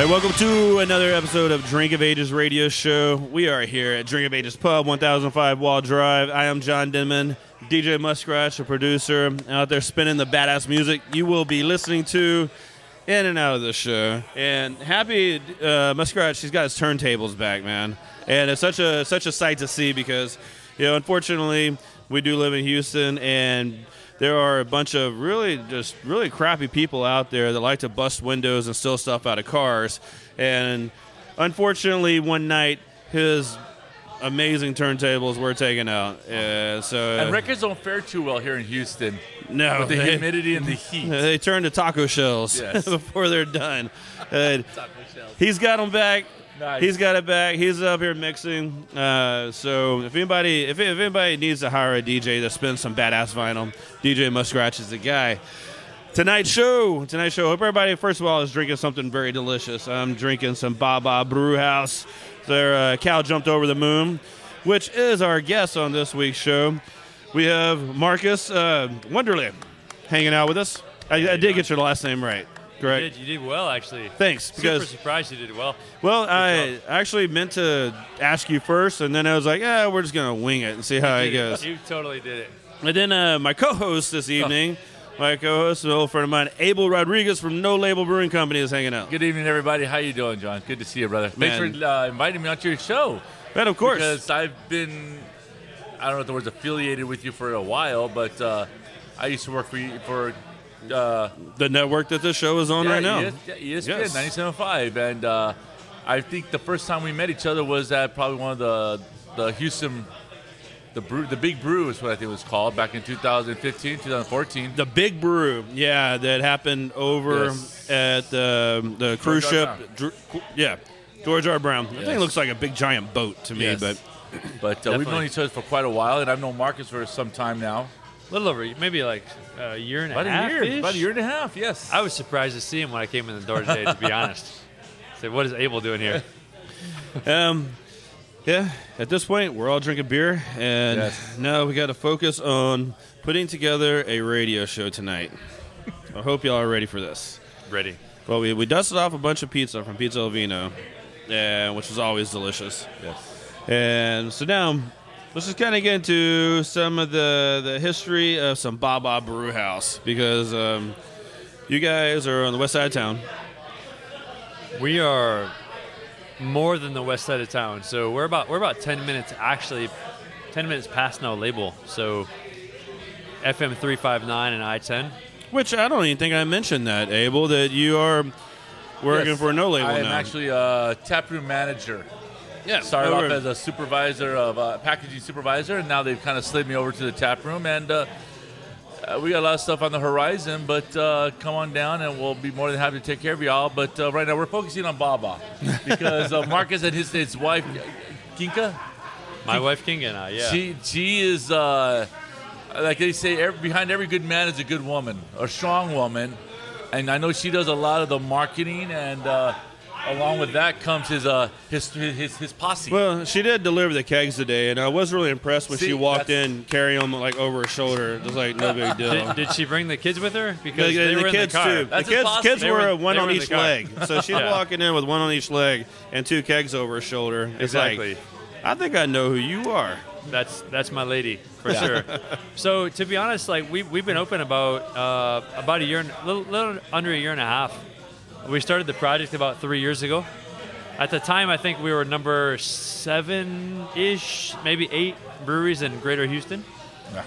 Hey, welcome to another episode of Drink of Ages radio show. We are here at Drink of Ages Pub, 1005 Wall Drive. I am John Denman, DJ Muskratch, a producer out there spinning the badass music you will be listening to in and out of the show. And happy uh, Muskrat, she's got his turntables back, man. And it's such a such a sight to see because, you know, unfortunately, we do live in Houston and there are a bunch of really just really crappy people out there that like to bust windows and steal stuff out of cars. And unfortunately, one night his amazing turntables were taken out. So And records don't fare too well here in Houston no, with the they- humidity and the heat. they turn to taco shells Yes. before they're done. And he's got them back. Nice. He's got it back. He's up here mixing. Uh, so if anybody, if, if anybody needs to hire a DJ to spin some badass vinyl, DJ Muskratch is the guy. Tonight's show, tonight's show. Hope everybody, first of all, is drinking something very delicious. I'm drinking some Baa Baa Brew House. Their uh, cow jumped over the moon, which is our guest on this week's show. We have Marcus uh, Wonderly hanging out with us. I, I did get your last name right, You did, you did well, actually. Thanks, Super because surprised you did well. well, I actually meant to ask you first, and then I was like, yeah, we're just gonna wing it and see how it goes. You totally did it. And then uh, my co-host this evening, my co-host, an old friend of mine, Abel Rodriguez from No Label Brewing Company, is hanging out. Good evening, everybody. How you doing, John? Good to see you, brother. Man. Thanks for uh, inviting me onto your show. Man, of course, Because I've been, I don't know if the word's affiliated with you for a while, but uh, I used to work for you for uh, the network that this show is on yeah, right now. ES, ESPN Yes. 97.5. And uh, I think the first time we met each other was at probably one of the, the Houston, the brew, the Big Brew is what I think it was called back in 2015, 2014. The Big Brew, yeah, that happened over Yes. at the the cruise R. ship. Dr- yeah, George R. Brown. The thing Yes. looks like a big giant boat to me, Yes. but But uh, we've known each other for quite a while, and I've known Marcus for some time now. A little over, maybe like a year and About a a half. year, about a year and a half. Yes. I was surprised to see him when I came in the door today, to be honest. Say, what is Abel doing here? Um, yeah, at this point, we're all drinking beer, and Yes. now we got to focus on putting together a radio show tonight. I hope y'all are ready for this. Ready. Well, we, we dusted off a bunch of pizza from Pizza Elvino, uh, which was always delicious. yes. And so now, let's just kind of get into some of the, the history of some Baa Baa Brew House, because um, you guys are on the west side of town. We are more than the west side of town, so we're about we're about ten minutes actually, ten minutes past no label. So FM three five nine and I ten. Which I don't even think I mentioned that, Abel, that you are working Yes. for no label I am now. actually a taproom manager. Yeah, Started over- off as a supervisor of uh, packaging supervisor, and now they've kind of slid me over to the tap room. And uh, uh, we got a lot of stuff on the horizon, but uh, come on down, and we'll be more than happy to take care of y'all. But uh, right now, we're focusing on Baa Baa because uh, Marcus and his his wife, Kinga, My wife King and I. Yeah. She she is uh, like they say, every, behind every good man is a good woman, a strong woman, and I know she does a lot of the marketing, and uh, along with that comes his uh his his his posse. Well, she did deliver the kegs today, and I was really impressed when See, she walked in carrying them like over her shoulder, just like no big deal. did, did she bring the kids with her? Because the- they the were kids in the car. too. That's the kids, impossible. kids They were, were- one on were each leg, so she's Yeah. walking in with one on each leg and two kegs over her shoulder. It's Exactly. like, I think I know who you are. That's that's my lady for sure. So to be honest, like we we've been open about uh, about a year, and little, little under a year and a half. We started the project about three years ago. At the time, I think we were number seven ish, maybe eight breweries in Greater Houston. Yeah.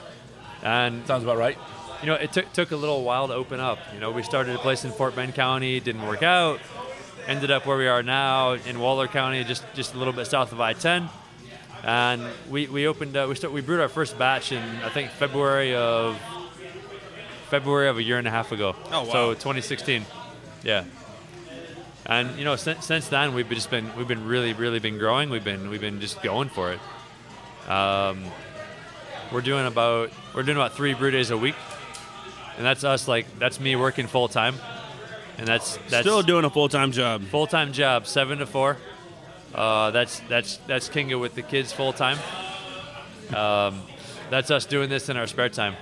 And Sounds about right. you know, it took took a little while to open up. You know, we started a place in Fort Bend County, didn't work out. Ended up where we are now in Waller County, just just a little bit south of I-10. And we, we opened uh, we start we brewed our first batch in I think February of February of a year and a half ago. Oh, wow. So 2016. Yeah. And you know, since, since then we've just been we've been really really been growing. We've been we've been just going for it. Um, we're doing about we're doing about three brew days a week, and that's us like that's me working full time, and that's that's Still doing a full time job. full time job, seven to four. Uh, that's that's that's Kinga with the kids full time. Um, that's us doing this in our spare time.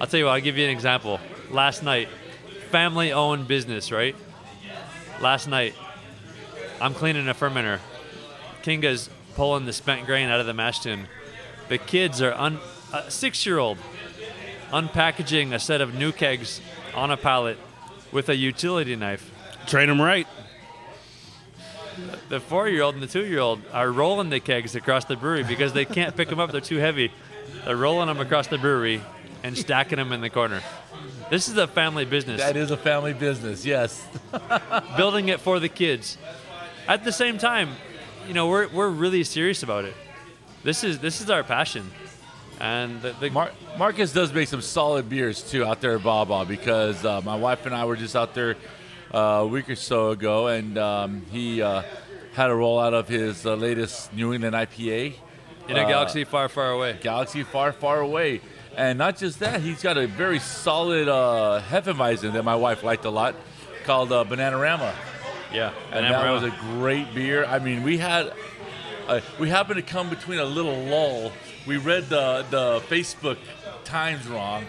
I'll tell you what. I'll give you an example. Last night, family owned business, right? Last night, I'm cleaning a fermenter. Kinga's pulling the spent grain out of the mash tun. The kids are un- a six year old unpackaging a set of new kegs on a pallet with a utility knife. Train them right. The four year old and the two year old are rolling the kegs across the brewery because they can't pick them up, they're too heavy. They're rolling them across the brewery and stacking them in the corner. This is a family business. That is a family business. Yes. building it for the kids. At the same time, you know, we're, we're really serious about it. This is this is our passion. And the, the Mar- Marcus does make some solid beers too out there at Baa Baa because uh, my wife and I were just out there uh, a week or so ago, and um, he uh, had a roll out of his uh, latest New England IPA, in a uh, galaxy far, far away. Galaxy Far, Far Away. And not just that, he's got a very solid uh, Hefeweizen that my wife liked a lot called uh, Bananarama. Yeah, And that was a great beer. I mean, we had, uh, we happened to come between a little lull. We read the, the Facebook times wrong,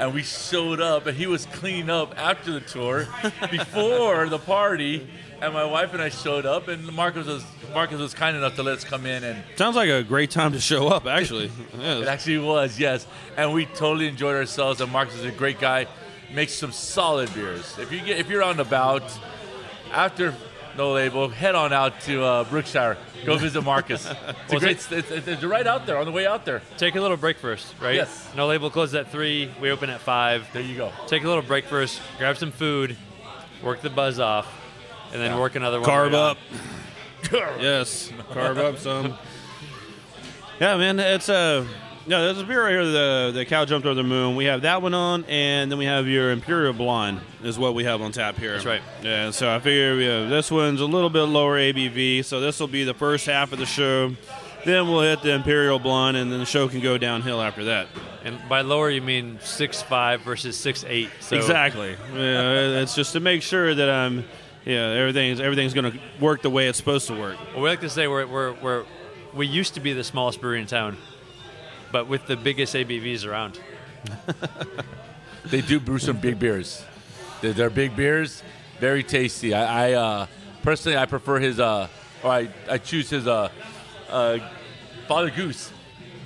and we showed up, and he was cleaning up after the tour, before the party, and my wife and I showed up, and Marcus was Marcus was kind enough to let us come in, and Sounds like a great time to show up, actually. it actually was, yes, and we totally enjoyed ourselves. And Marcus is a great guy, makes some solid beers. If you get if you're on the bout after no label, head on out to uh, Brookshire. Go visit Marcus. It's, a Well, great, it's- it's, it's, it's right out there on the way out there. Take a little break first, right? Yes. No label closes at three. We open at five. There you go. Take a little break first. Grab some food. Work the buzz off, and then work another one. Carb right up. yes, carb up some. Yeah, man, it's a yeah. There's a beer right here. The the cow jumped over the moon. We have that one on, and then we have your Imperial Blonde is what we have on tap here. That's right. Yeah, so I figure we have, this one's a little bit lower ABV, so this will be the first half of the show. Then we'll hit the Imperial Blonde, and then the show can go downhill after that. And by lower, you mean six five versus six eight. So exactly. Yeah, it's just to make sure that I'm. Yeah, everything's everything's going to work the way it's supposed to work. Well, we like to say we're, we're, we're we used to be the smallest brewery in town, but with the biggest ABVs around. They do brew some big beers. They're, they're big beers, very tasty. I, I uh, personally I prefer his uh, or I, I choose his uh, uh, Father Goose.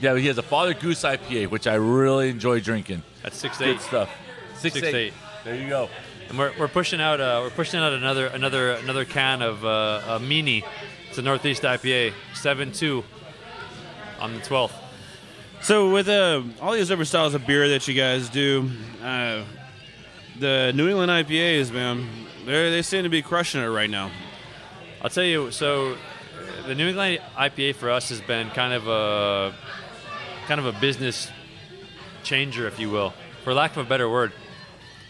Yeah, he has a Father Goose IPA, which I really enjoy drinking. That's six Good eight. stuff. Six, Six eight. eight. There you go. And we're, we're pushing out uh, we're pushing out another another another can of uh, a Meanie. It's a Northeast IPA, seven two, on the twelfth. So with uh, all these different styles of beer that you guys do, uh, the New England IPAs, man, they seem to be crushing it right now. I'll tell you. So, the New England IPA for us has been kind of a kind of a business changer, if you will, for lack of a better word.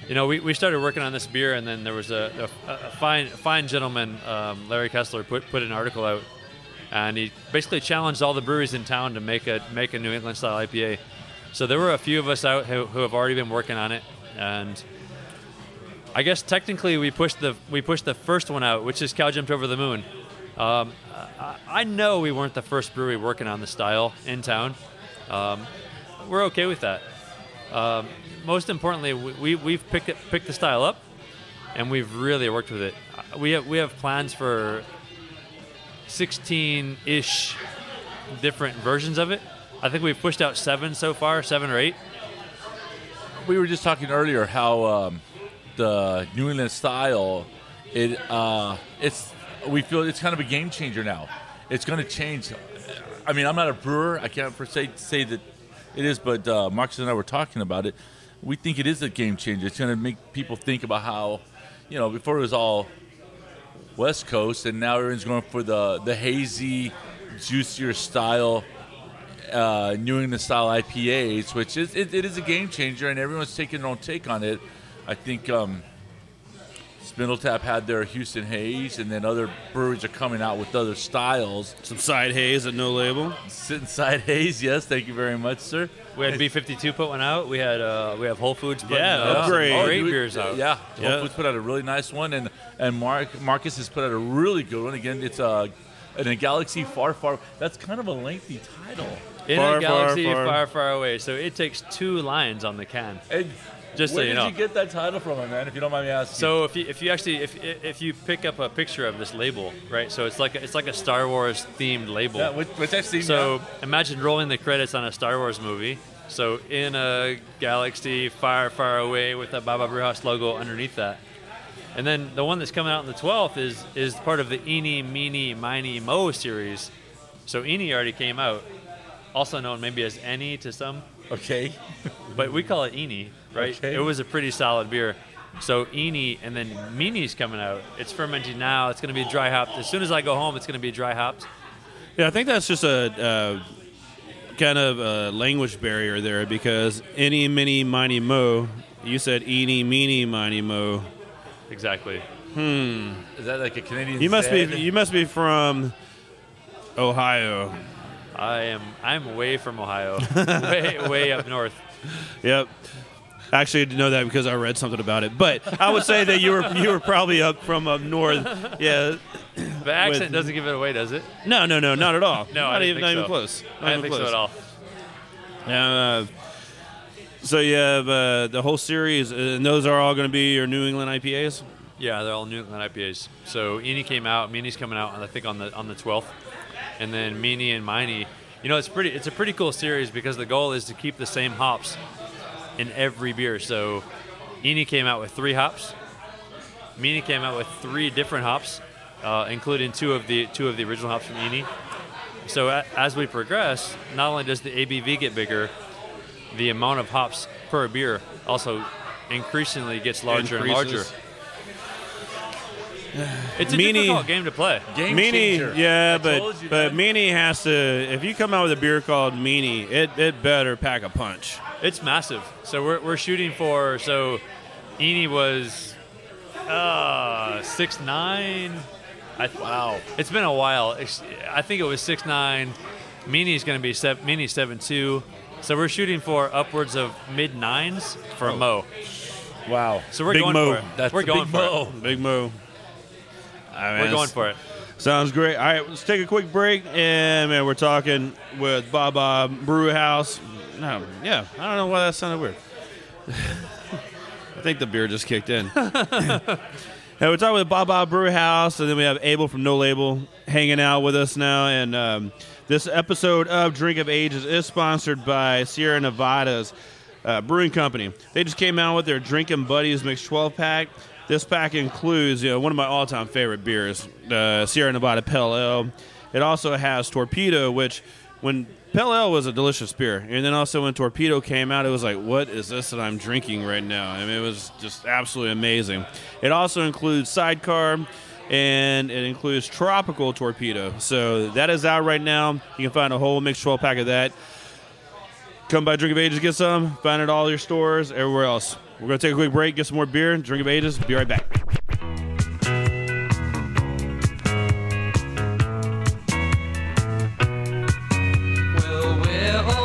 You know, we, we started working on this beer, and then there was a, a, a fine fine gentleman, um, Larry Kessler, put put an article out, and he basically challenged all the breweries in town to make a make a New England style IPA. So there were a few of us out who, who have already been working on it, and I guess technically we pushed the we pushed the first one out, which is Cow Jumped Over the Moon. Um, I, I know we weren't the first brewery working on the style in town. Um, we're okay with that. Um, most importantly, we, we we've picked it, picked the style up, and we've really worked with it. We have we have plans for 16-ish different versions of it. I think we've pushed out seven so far, seven or eight. we were just talking earlier how um, the New England style, it uh, it's we feel it's kind of a game changer now. It's going to change. I mean, I'm not a brewer. I can't per se say that it is, but uh, Marcus and I were talking about it. We think it is a game changer. It's going to make people think about how, you know, before it was all West Coast, and now everyone's going for the the hazy, juicier style uh, New England style IPAs, which is it, it is a game changer, and everyone's taking their own take on it. I think um, Spindle Tap had their Houston Haze, and then other breweries are coming out with other styles. Some side haze at no label. Sit inside Haze, yes, thank you very much, sir. We had B52 put one out. We had uh, we have Whole Foods put Yeah, uh, some upgrade. great you- beers out. Yeah, Yeah. Whole Foods put out a really nice one, and and Mark Marcus has put out a really good one. Again, it's a in a galaxy far, far. That's kind of a lengthy title. In Far, a galaxy far, far, far. far, away. So it takes two lines on the can. And Just so where did you get that title from, man? If you don't mind me asking. So if you if you actually if if you pick up a picture of this label, right? So it's like a, it's like a Star Wars themed label. yeah, which, which I've seen. So yeah. imagine rolling the credits on a Star Wars movie. So in a galaxy far, far away with a Baa Baa Brewhouse logo underneath that. And then the one that's coming out on the 12th is is part of the Eeny, Meeny, Miny, Mo series. So Eeny already came out, also known maybe as Any to some, okay. but we call it Eeny, right? Okay. It was a pretty solid beer. So Eeny and then Meany's coming out. It's fermenting now. It's going to be dry hopped. As soon as I go home, it's going to be dry hopped. Yeah, I think that's just a uh, kind of a language barrier there because any, mini, miny, mo. You said eeny, meeny, miny, mo. Exactly. Hmm. Is that like a Canadian? You must be you must be from Ohio. I am I'm way from Ohio, way way up north. Yep. Actually, I didn't know that because I read something about it. But I would say that you were you were probably up from up north. Yeah. The accent With- doesn't give it away, does it? No, no, no, not at all. No, I not didn't even, not even close. Not I don't even think so close. at all. Uh, so you have uh, the whole series, and those are all going to be your New England IPAs. Yeah, they're all New England IPAs. So Eeny came out, Meany's coming out, I think on the on the 12th, and then Meany and Miney. You know, it's pretty. It's a pretty cool series because the goal is to keep the same hops in every beer. So Eeny came out with three hops. Meany came out with three different hops, uh, including two of the two of the original hops from Eeny. So a, as we progress, not only does the ABV get bigger, the amount of hops per beer also increasingly gets larger and larger. It's a Meany- difficult game to play. Game Meanie, changer. yeah, I but but man. Meanie has to. If you come out with a beer called Meanie, it it better pack a punch. It's massive. So we're, we're shooting for so Eeny was uh six nine. I, wow, it's been a while. It's- I think it was six nine. Meany's going to be seven. Meany's seven two. So we're shooting for upwards of mid nines for a Mo. Wow. So we're Big going Mo. for it. That's we're going big for Mo. Big Mo. It. We're going for it. Sounds great. All right, let's take a quick break, and man, we're talking with Baa Baa Brew House. No, yeah, I don't know why that sounded weird. I think the beer just kicked in. And we're talking with Baa Baa Brew House, and then we have Abel from No Label hanging out with us now. And um, this episode of Drink of Ages is sponsored by Sierra Nevada's uh, Brewing Company. They just came out with their Drinking Buddies Mixed 12 pack. This pack includes you know, one of my all time favorite beers, uh, Sierra Nevada Pale Ale. It also has Torpedo, which when Pale Ale was a delicious beer, and then also when Torpedo came out, it was like, what is this that I'm drinking right now? I mean, it was just absolutely amazing. It also includes Sidecar, and it includes Tropical Torpedo. So that is out right now. You can find a whole mixed 12 pack of that. Come by Drink of Ages, get some. Find it at all your stores, everywhere else. We're going to take a quick break, get some more beer. Drink of Ages. Be right back. Well, where, oh,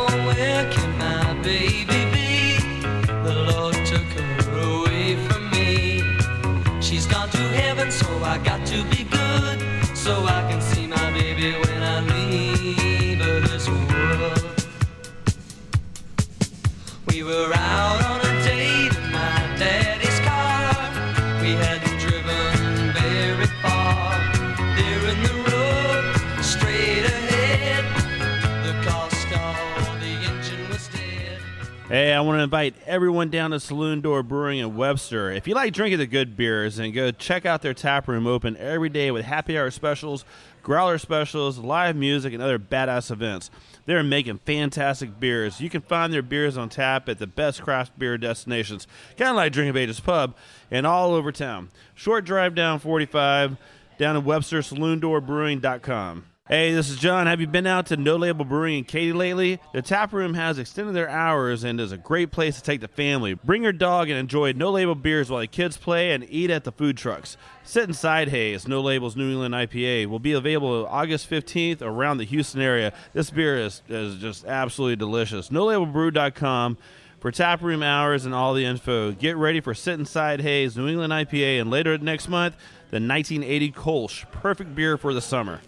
Hey, I want to invite everyone down to Saloon Door Brewing in Webster. If you like drinking the good beers, then go check out their tap room open every day with happy hour specials, growler specials, live music, and other badass events. They're making fantastic beers. You can find their beers on tap at the best craft beer destinations, kind of like Drink of Pub, and all over town. Short drive down 45, down in Webster, saloondoorbrewing.com. Hey, this is John. Have you been out to No Label Brewing in Katy lately? The tap room has extended their hours and is a great place to take the family. Bring your dog and enjoy No Label beers while the kids play and eat at the food trucks. Sit Inside Haze, No Label's New England IPA, will be available August 15th around the Houston area. This beer is, is just absolutely delicious. NoLabelBrew.com for tap room hours and all the info. Get ready for Sit Inside Haze, New England IPA, and later next month, the 1980 Kolsch. Perfect beer for the summer.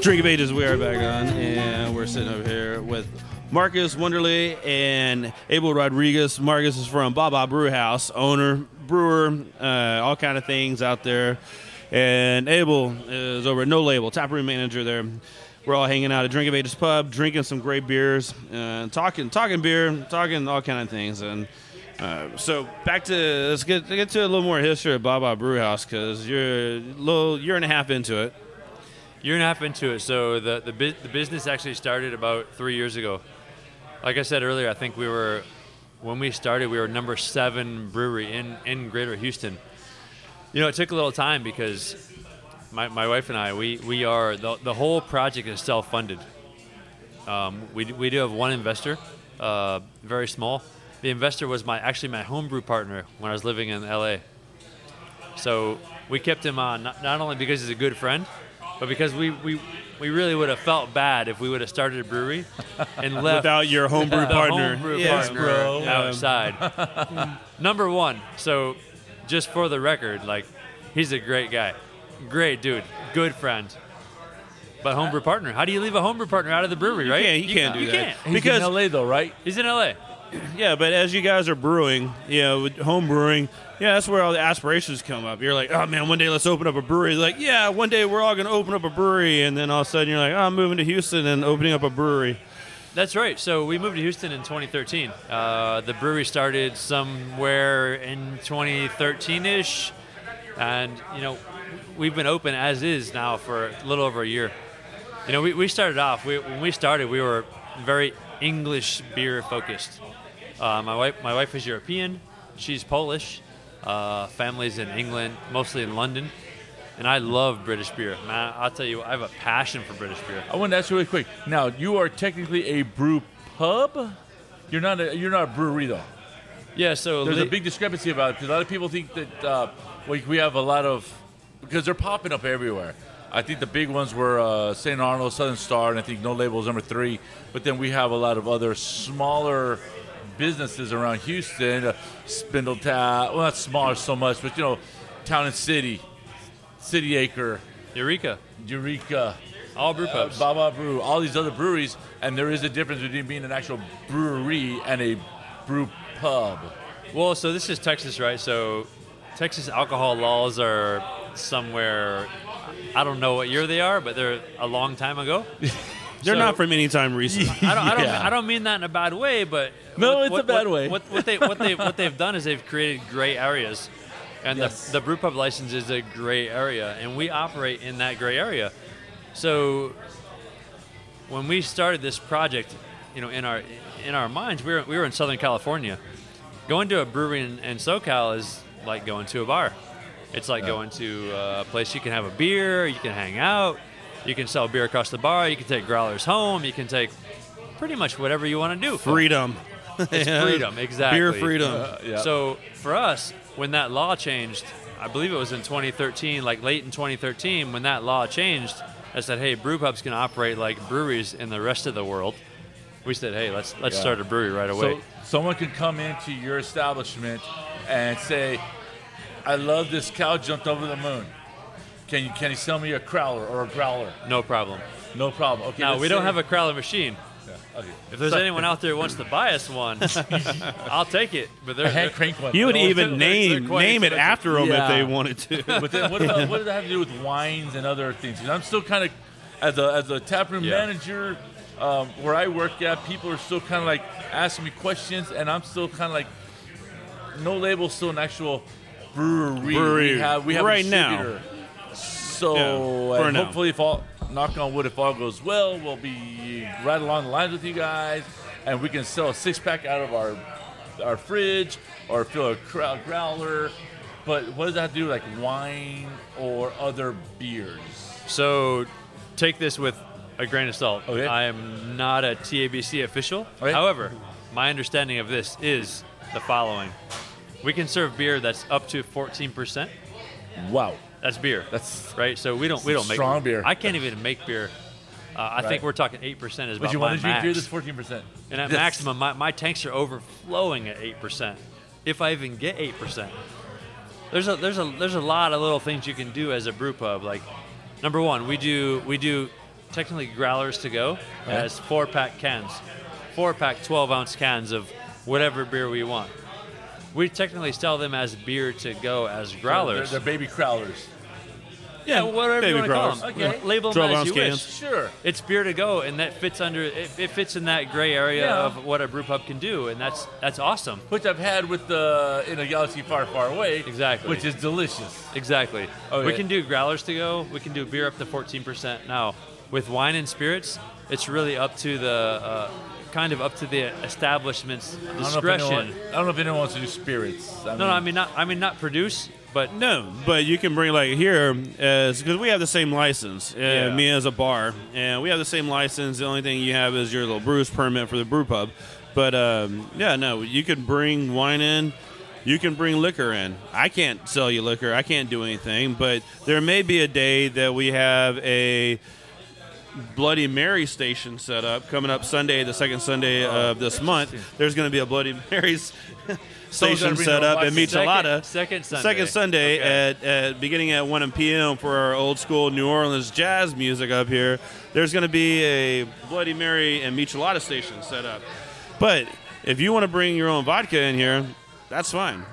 Drink of Ages, we are back on, and we're sitting over here with Marcus Wonderly and Abel Rodriguez. Marcus is from Baa Baa Brew House, owner, brewer, uh, all kind of things out there. And Abel is over at No Label, taproom manager there. We're all hanging out at Drink of Ages Pub, drinking some great beers, and talking, talking beer, talking all kind of things. And uh, so back to let's get get to a little more history of Baa Baa Brew House because you're a little year and a half into it. Year and a half into it. So the the, bu- the business actually started about three years ago. Like I said earlier, I think we were when we started, we were number seven brewery in in Greater Houston. You know, it took a little time because my, my wife and I, we, we are the, the whole project is self funded. Um, we, we do have one investor, uh, very small. The investor was my actually my homebrew partner when I was living in LA. So we kept him on not, not only because he's a good friend, but because we, we, we really would have felt bad if we would have started a brewery and left Without your homebrew partner. homebrew Yes, partner bro. outside. Number one. So, just for the record, like he's a great guy, great dude, good friend. But homebrew partner, how do you leave a homebrew partner out of the brewery, right? can't- you can't do you that. Can't. He's Because- in LA though, right? He's in LA. Yeah, but as you guys are brewing, you know, home brewing, yeah, that's where all the aspirations come up. You're like, oh man, one day let's open up a brewery. Like, yeah, one day we're all going to open up a brewery, and then all of a sudden you're like, oh, I'm moving to Houston and opening up a brewery. That's right. So we moved to Houston in 2013. Uh, the brewery started somewhere in 2013-ish, and you know we've been open as is now for a little over a year. You know, we, we started off we, when we started. We were very English beer focused. Uh, my wife my wife is European. She's Polish. Uh, families in England, mostly in London. And I love British beer. Man, I'll tell you, I have a passion for British beer. I want to ask you really quick. Now you are technically a brew pub. You're not a you're not a brewery though. Yeah, so There's li- a big discrepancy about it because a lot of people think that uh, we, we have a lot of because they're popping up everywhere. I think the big ones were uh, St. Arnold, Southern Star, and I think No Label is number three. But then we have a lot of other smaller businesses around Houston, uh, Spindle Tap. Well, not smaller so much, but you know, Town in City, City Acre, Eureka, Eureka, all brew uh, pubs. Baa Baa Brew, all these other breweries, and there is a difference between being an actual brewery and a brew pub. Well, so this is Texas, right? So Texas alcohol laws are somewhere. I don't know what year they are, but they're a long time ago. They're So- not from any time recent. I don't, I don't, Yeah. I don't mean that in a bad way, but No, what- it's a bad what- way. What, what they what they what they've done is they've created gray areas, and Yes. the the brew pub license is a gray area, and we operate in that gray area. So when we started this project, you know, in our in our minds, we were we were in Southern California. Going to a brewery in, in SoCal is like going to a bar. It's like going to a place you can have a beer, you can hang out, you can sell beer across the bar, you can take growlers home, you can take pretty much whatever you want to do. Freedom. It's freedom, exactly. Beer freedom. Uh, yeah. So for us, when that law changed, I believe it was in 2013, like late in 2013, when that law changed, I said, "Hey, brew pubs can operate like breweries in the rest of the world." We said, "Hey, let's let's Yeah. start a brewery right away." So someone could come into your establishment and say, "I love this cow jumped over the moon. Can you can you sell me a crowler or a growler? no problem. No problem. Okay. Now we don't have a crowler machine. Yeah, okay. If there's anyone out there who wants to buy us one, I'll take it. But they're, a hand crank one. You would even they're- they're name quite name it after them if they wanted to. But then what, about, what does that have to do with wines and other things? I'm still kind of, as a as a taproom Yeah. manager, um, where I work at, people are still kind of like asking me questions, and I'm still kind of like, no label, still an actual brewery. Brewery. We have we have a Right now. So Yeah, uh, and now. hopefully, if all knock on wood, if all goes well, we'll be right along the lines with you guys, and we can sell a six pack out of our our fridge or fill a growler. But what does that have to do like wine or other beers? So take this with a grain of salt. Okay. I am not a TABC official. Okay. However, my understanding of this is the following. We can serve beer that's up to 14%. Wow, That's beer. that's right. So we don't we don't make Strong beer. I can't even make beer. Uh, I Right. think we're talking 8% is But you my want to drink max. beer that's fourteen percent. And at maximum, my, my tanks are overflowing at eight percent. If I even get eight percent, there's a there's a there's a lot of little things you can do as a brew pub. Like number one, we do we do technically growlers to go as four pack cans, four pack twelve ounce cans of whatever beer we want. We technically sell them as beer to go as growlers. They're, they're baby growlers. yeah, whatever baby you want to call growlers. them. Okay. Label 12 them as ounce you cans. wish Sure. it's beer to go, and that fits under it, it fits in that gray area Yeah. of what a brew pub can do, and that's that's awesome. Which I've had with the in a galaxy far, far away. Exactly. Which is delicious. Exactly. Okay. We can do growlers to go. We can do beer up to 14%. Now, with wine and spirits, it's really up to the uh, kind of up to the establishment's I don't, know if discretion. anyone, I don't know if anyone wants to do spirits. I no, no, I mean not. I mean not produce, but No, but you can bring like here as because we have the same license. Uh, Yeah. Me as a bar, and we have the same license. The only thing you have is your little brews permit for the brew pub. But um, yeah, no, you can bring wine in. You can bring liquor in. I can't sell you liquor. I can't do anything. But there may be a day that we have a Bloody Mary station set up coming up Sunday, the second Sunday of this month. There's going to be a Bloody Mary's station bring set up own in license. Michelada. Second- second Sunday. Second Sunday Okay. at, at beginning at 1 p.m. for our old school New Orleans jazz music up here. There's going to be a Bloody Mary and Michelada station set up. But if you want to bring your own vodka in here, that's fine.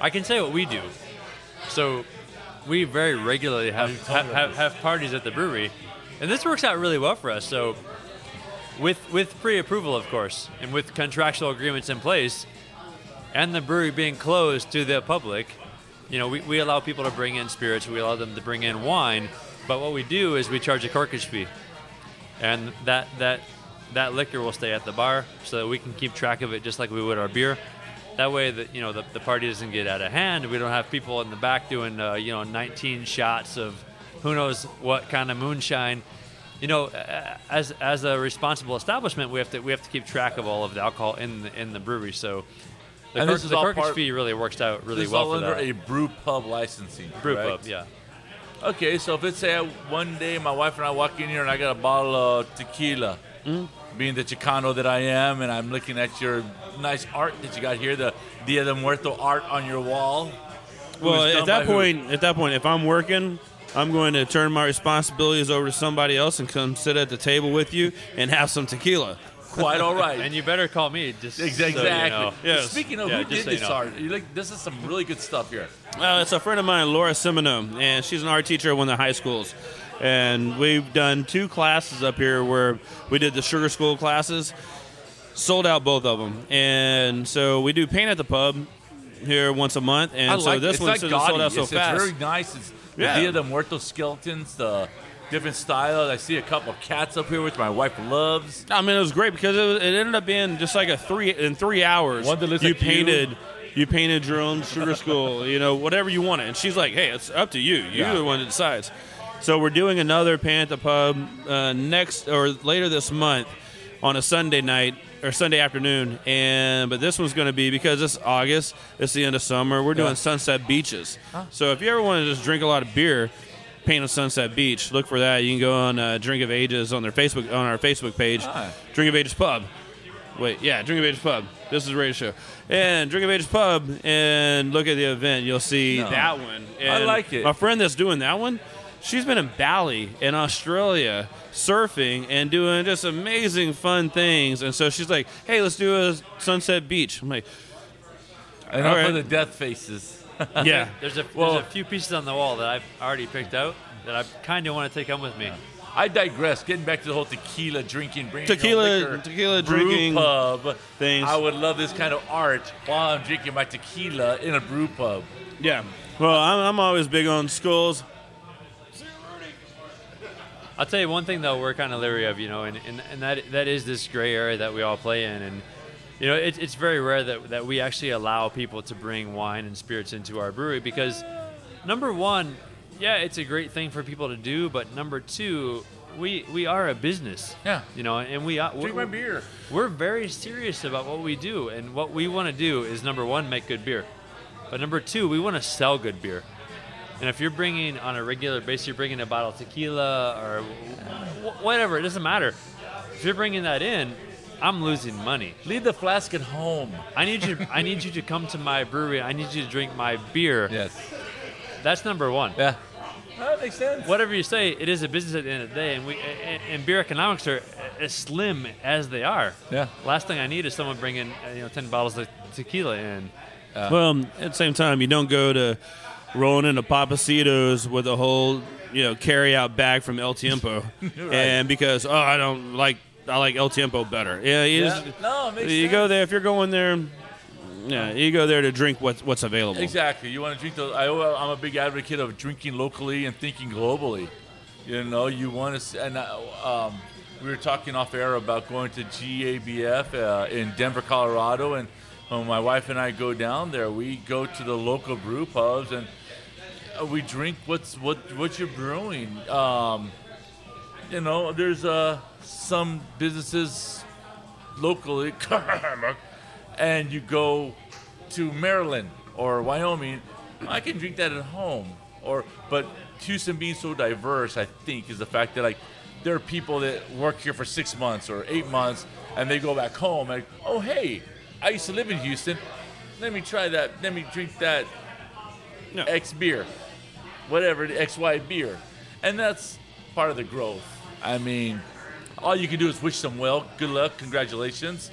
I can say what we do. So, we very regularly have have, have, have parties at the brewery, and this works out really well for us. So, with with pre-approval, of course, and with contractual agreements in place, and the brewery being closed to the public, you know, we, we allow people to bring in spirits, we allow them to bring in wine, but what we do is we charge a corkage fee, and that that that liquor will stay at the bar so that we can keep track of it just like we would our beer. That way, that you know the, the party doesn't get out of hand. We don't have people in the back doing uh, you know 19 shots of who knows what kind of moonshine. You know, as as a responsible establishment, we have to we have to keep track of all of the alcohol in the, in the brewery. So the, And cor- this is the all corkage part- fee really works out really this well all for under that. a brew pub licensing. brew correct? pub, yeah. Okay, so if it's say one day my wife and I walk in here and I got a bottle of tequila, Mm-hmm. being the Chicano that I am, and I'm looking at your nice art that you got here, the Dia de Muerto art on your wall. Well, at that by who? point, at that point, if I'm working, I'm going to turn my responsibilities over to somebody else and come sit at the table with you and have some tequila. quite all right. And you better call me just Exactly. So you know. Yes. Speaking of Yeah, who did so you this know. art, you like this is some really good stuff here. Uh, it's a friend of mine, Laura Semino, and she's an art teacher at one of the high schools. And we've done two classes up here where we did the sugar skull classes, sold out both of them. And so we do paint at the pub here once a month. And I so like this it's one like sold out so it's, fast. It's very nice. It's the Yeah. Dia de Muertos skeletons, the different styles. I see a couple of cats up here, which my wife loves. I mean, it was great because it, was, it ended up being just like a three in three hours. One that looks you like painted. You painted your own sugar skull, you know, whatever you wanted. And she's like, "Hey, it's up to you. You're Yeah. the one that decides." So we're doing another Panther Pub uh, next or later this month on a Sunday night or Sunday afternoon, and but this one's going to be because it's August, it's the end of summer. We're doing Yeah. Sunset Beaches. So if you ever want to just drink a lot of beer, Paint on Sunset Beach. Look for that. You can go on uh, Drink of Ages on their Facebook on our Facebook page. Ah. Drink of Ages Pub. Wait, yeah, Drink of Ages Pub. This is a radio show. And Drink of Ages Pub, and look at the event. You'll see No. that one. I like it. My friend that's doing that one, she's been in Bali in Australia surfing and doing just amazing fun things. And so she's like, "Hey, let's do a Sunset Beach." I'm like, "I All up right. for the death faces. "Yeah." There's a Well- a few pieces on the wall that I've already picked out that I kind of want to take home with me. I digress. Getting back to the whole tequila drinking, bringing your Tequila- liquor, tequila brew drinking pub things. I would love this kind of art while I'm drinking my tequila in a brew pub. Yeah. Well, I'm, I'm always big on skulls. I'll tell you one thing though, we're kind of leery of, you know, and, and, and that that is this gray area that we all play in, and you know, it's it's very rare that that we actually allow people to bring wine and spirits into our brewery because number one, yeah, it's a great thing for people to do, but number two, we we are a business, Yeah. you know, and we are Drink my beer. we're very serious about what we do, and what we want to do is number one, make good beer, but number two, we want to sell good beer. And if you're bringing on a regular basis, you're bringing a bottle of tequila or wh- whatever, it doesn't matter. If you're bringing that in, I'm losing money. Leave the flask at home. I need you. I need you to come to my brewery. I need you to drink my beer. Yes. That's number one. Yeah. That makes sense. Whatever you say, it is a business at the end of the day, and we and, and beer economics are as slim as they are. Yeah. Last thing I need is someone bringing uh, you know ten bottles of tequila in. Well, at the same time, you don't go to rolling into Pappasito's with a whole, you know, carry out bag from El Tiempo, and because oh, I don't like, I like El Tiempo better. Yeah, you, Yeah. just- No, it makes you sense. go there if you're going there. Yeah, you go there to drink what's what's available. Exactly. You want to drink those. I, I'm a big advocate of drinking locally and thinking globally. You know, you want to. And uh, um, we were talking off air about going to GABF uh, in Denver, Colorado, and when my wife and I go down there, we go to the local brew pubs and uh, we drink what's what what you're brewing. Um, you know, there's uh, some businesses locally, and you go to Maryland or Wyoming, I can drink that at home. Or, but Houston being so diverse, I think, is the fact that like there are people that work here for six months or eight months, and they go back home and oh hey, I used to live in Houston. Let me try that. Let me drink that Yeah. X beer, whatever the X Y beer, and that's part of the growth. I mean, all you can do is wish them well, good luck, congratulations,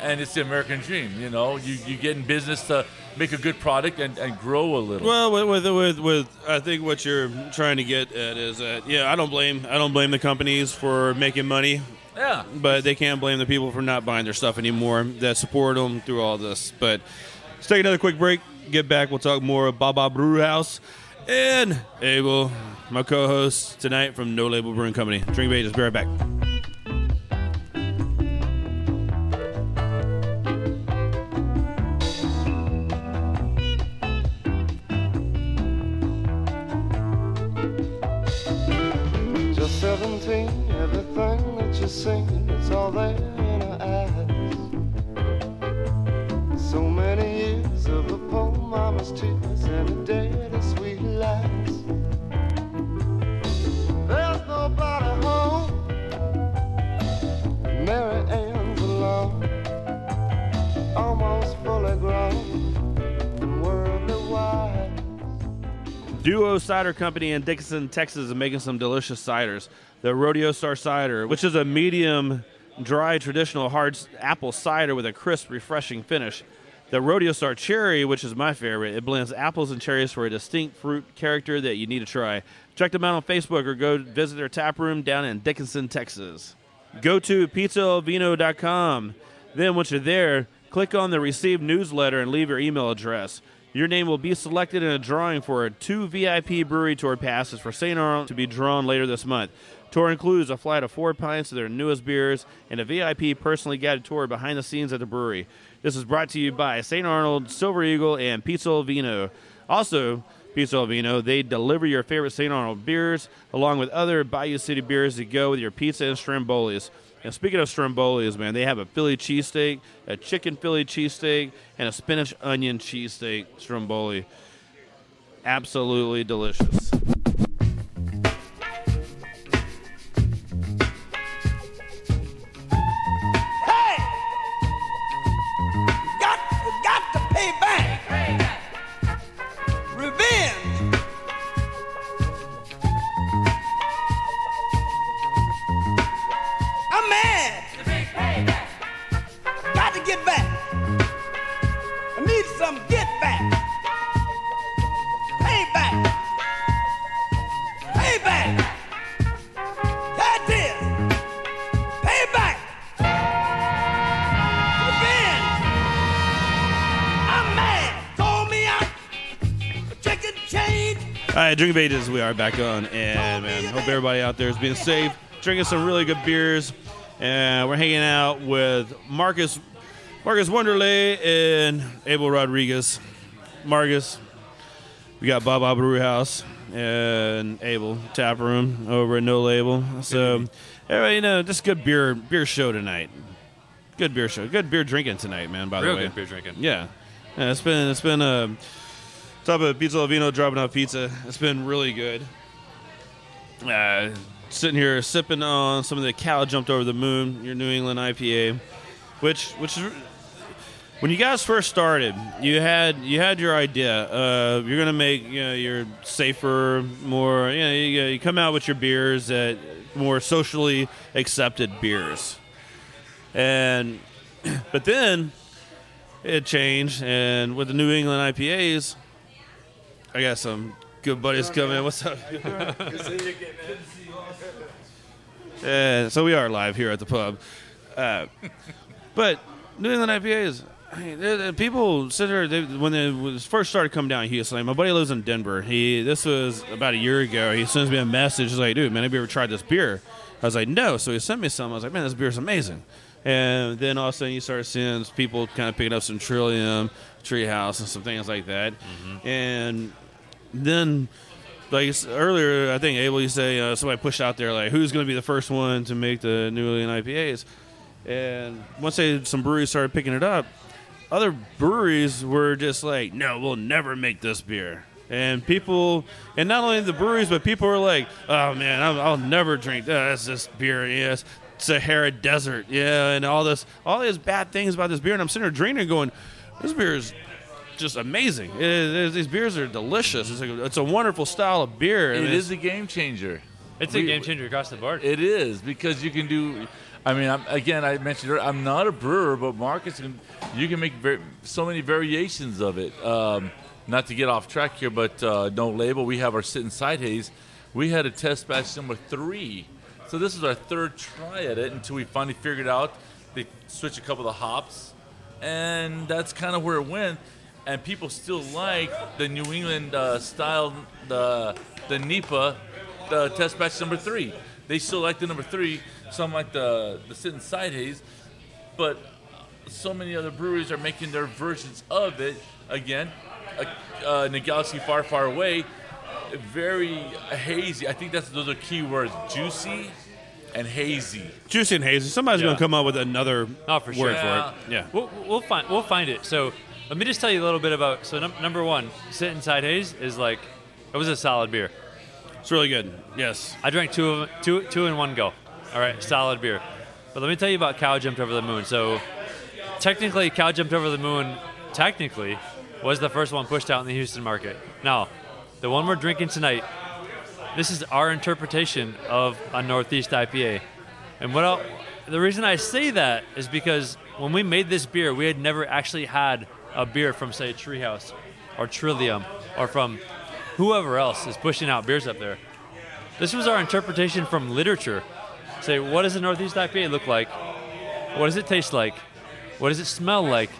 and it's the American dream. You know, you you get in business to make a good product and, and grow a little. Well, with, with with with I think what you're trying to get at is that yeah, I don't blame I don't blame the companies for making money, yeah, but they can't blame the people for not buying their stuff anymore that support them through all this. But let's take another quick break. Get back. We'll talk more of Baa Baa Brew House and Abel, my co-host tonight from No Label Brewing Company. Drink of Ages. Be right back. Duo Cider Company in Dickinson, Texas, is making some delicious ciders. The Rodeo Star Cider, which is a medium dry traditional hard apple cider with a crisp, refreshing finish. The Rodeo Star Cherry, which is my favorite, it blends apples and cherries for a distinct fruit character that you need to try. Check them out on Facebook or go visit their tap room down in Dickinson, Texas. Go to pizzaelvino.com. Then, once you're there, click on the Receive newsletter and leave your email address. Your name will be selected in a drawing for two VIP brewery tour passes for St. Arnold to be drawn later this month. Tour includes a flight of four pints of their newest beers and a VIP personally guided tour behind the scenes at the brewery. This is brought to you by St. Arnold, Silver Eagle, and Pizza Vino. Also, Pizza Vino, they deliver your favorite St. Arnold beers along with other Bayou City beers to go with your pizza and Strombolis. And speaking of Strombolis, man, they have a Philly cheesesteak, a chicken Philly cheesesteak, and a spinach onion cheesesteak Stromboli. Absolutely delicious. Right, Drink of Ages, we are back on, and man, hope everybody out there is being safe, drinking some really good beers, and we're hanging out with Marcus, Marcus Wonderly and Abel Rodriguez. Marcus, we got Baa Baa Brew House and Abel Tap Room over at No Label. So, everybody, you know, just good beer beer show tonight. Good beer show. Good beer drinking tonight, man. By Real the way, good beer drinking. Yeah, yeah. It's been it's been a top of Pizza Lavino dropping off pizza. It's been really good. Uh, sitting here sipping on some of the Cow jumped over the moon. Your New England IPA, which which is when you guys first started, you had you had your idea. Uh, you're gonna make you know your safer, more you know you, you come out with your beers that more socially accepted beers, and but then it changed, and with the New England IPAs, I got some good buddies coming. What's up? Uh, so we are live here at the pub. Uh, but New England IPAs, I mean, people sit there they, when they was first started coming down Houston. Like, my buddy lives in Denver. He this was about a year ago. He sends me a message. He's like, "Dude, man, have you ever tried this beer?" I was like, "No." So he sent me some. I was like, "Man, this beer's amazing." And then all of a sudden, you start seeing people kind of picking up some Trillium, Treehouse, and some things like that. And then like earlier, I think Abel, you say uh, somebody pushed out there like, who's going to be the first one to make the New England IPAs? And once they some breweries started picking it up, other breweries were just like, no, we'll never make this beer. And people, and not only the breweries, but people were like, oh man, I'll, I'll never drink that. That's this beer. Yes, Sahara Desert. Yeah, and all this, all these bad things about this beer. And I'm sitting there drinking, going, this beer is just amazing. It is, these beers are delicious. It's, like, it's a wonderful style of beer. It and is it's- a game changer. It's a game changer across the board. It is because you can do. I mean, I'm, again, I mentioned earlier, I'm not a brewer, but Marcus, can, you can make ver- so many variations of it. Um, not to get off track here, but uh, no label. We have our Sit Inside Haze. We had a test batch number three, so this is our third try at it until we finally figured out they switch a couple of the hops, and that's kind of where it went. And people still like the New England uh, style, the the NEPA, the test batch number three. They still like the number three. Some like the the sit inside haze, but so many other breweries are making their versions of it. Again, uh, in galaxy far, far away, very hazy. I think that's those are key words: juicy and hazy. juicy and hazy. Somebody's Yeah. going to come up with another Oh, for sure. word Yeah. for it. Uh, yeah. We'll, we'll find we'll find it. So let me just tell you a little bit about. So num- number one, sit inside haze is like it was a solid beer. It's really good. Yes. I drank two of two two in one go. All right, solid beer. But let me tell you about Cow Jumped Over the Moon. So technically, Cow Jumped Over the Moon technically was the first one pushed out in the Houston market. Now, the one we're drinking tonight, this is our interpretation of a Northeast IPA. And what I'll, the reason I say that is because when we made this beer, we had never actually had a beer from say Treehouse or Trillium or from whoever else is pushing out beers up there. This was our interpretation from literature. Say, what does a Northeast IPA look like? What does it taste like? What does it smell like?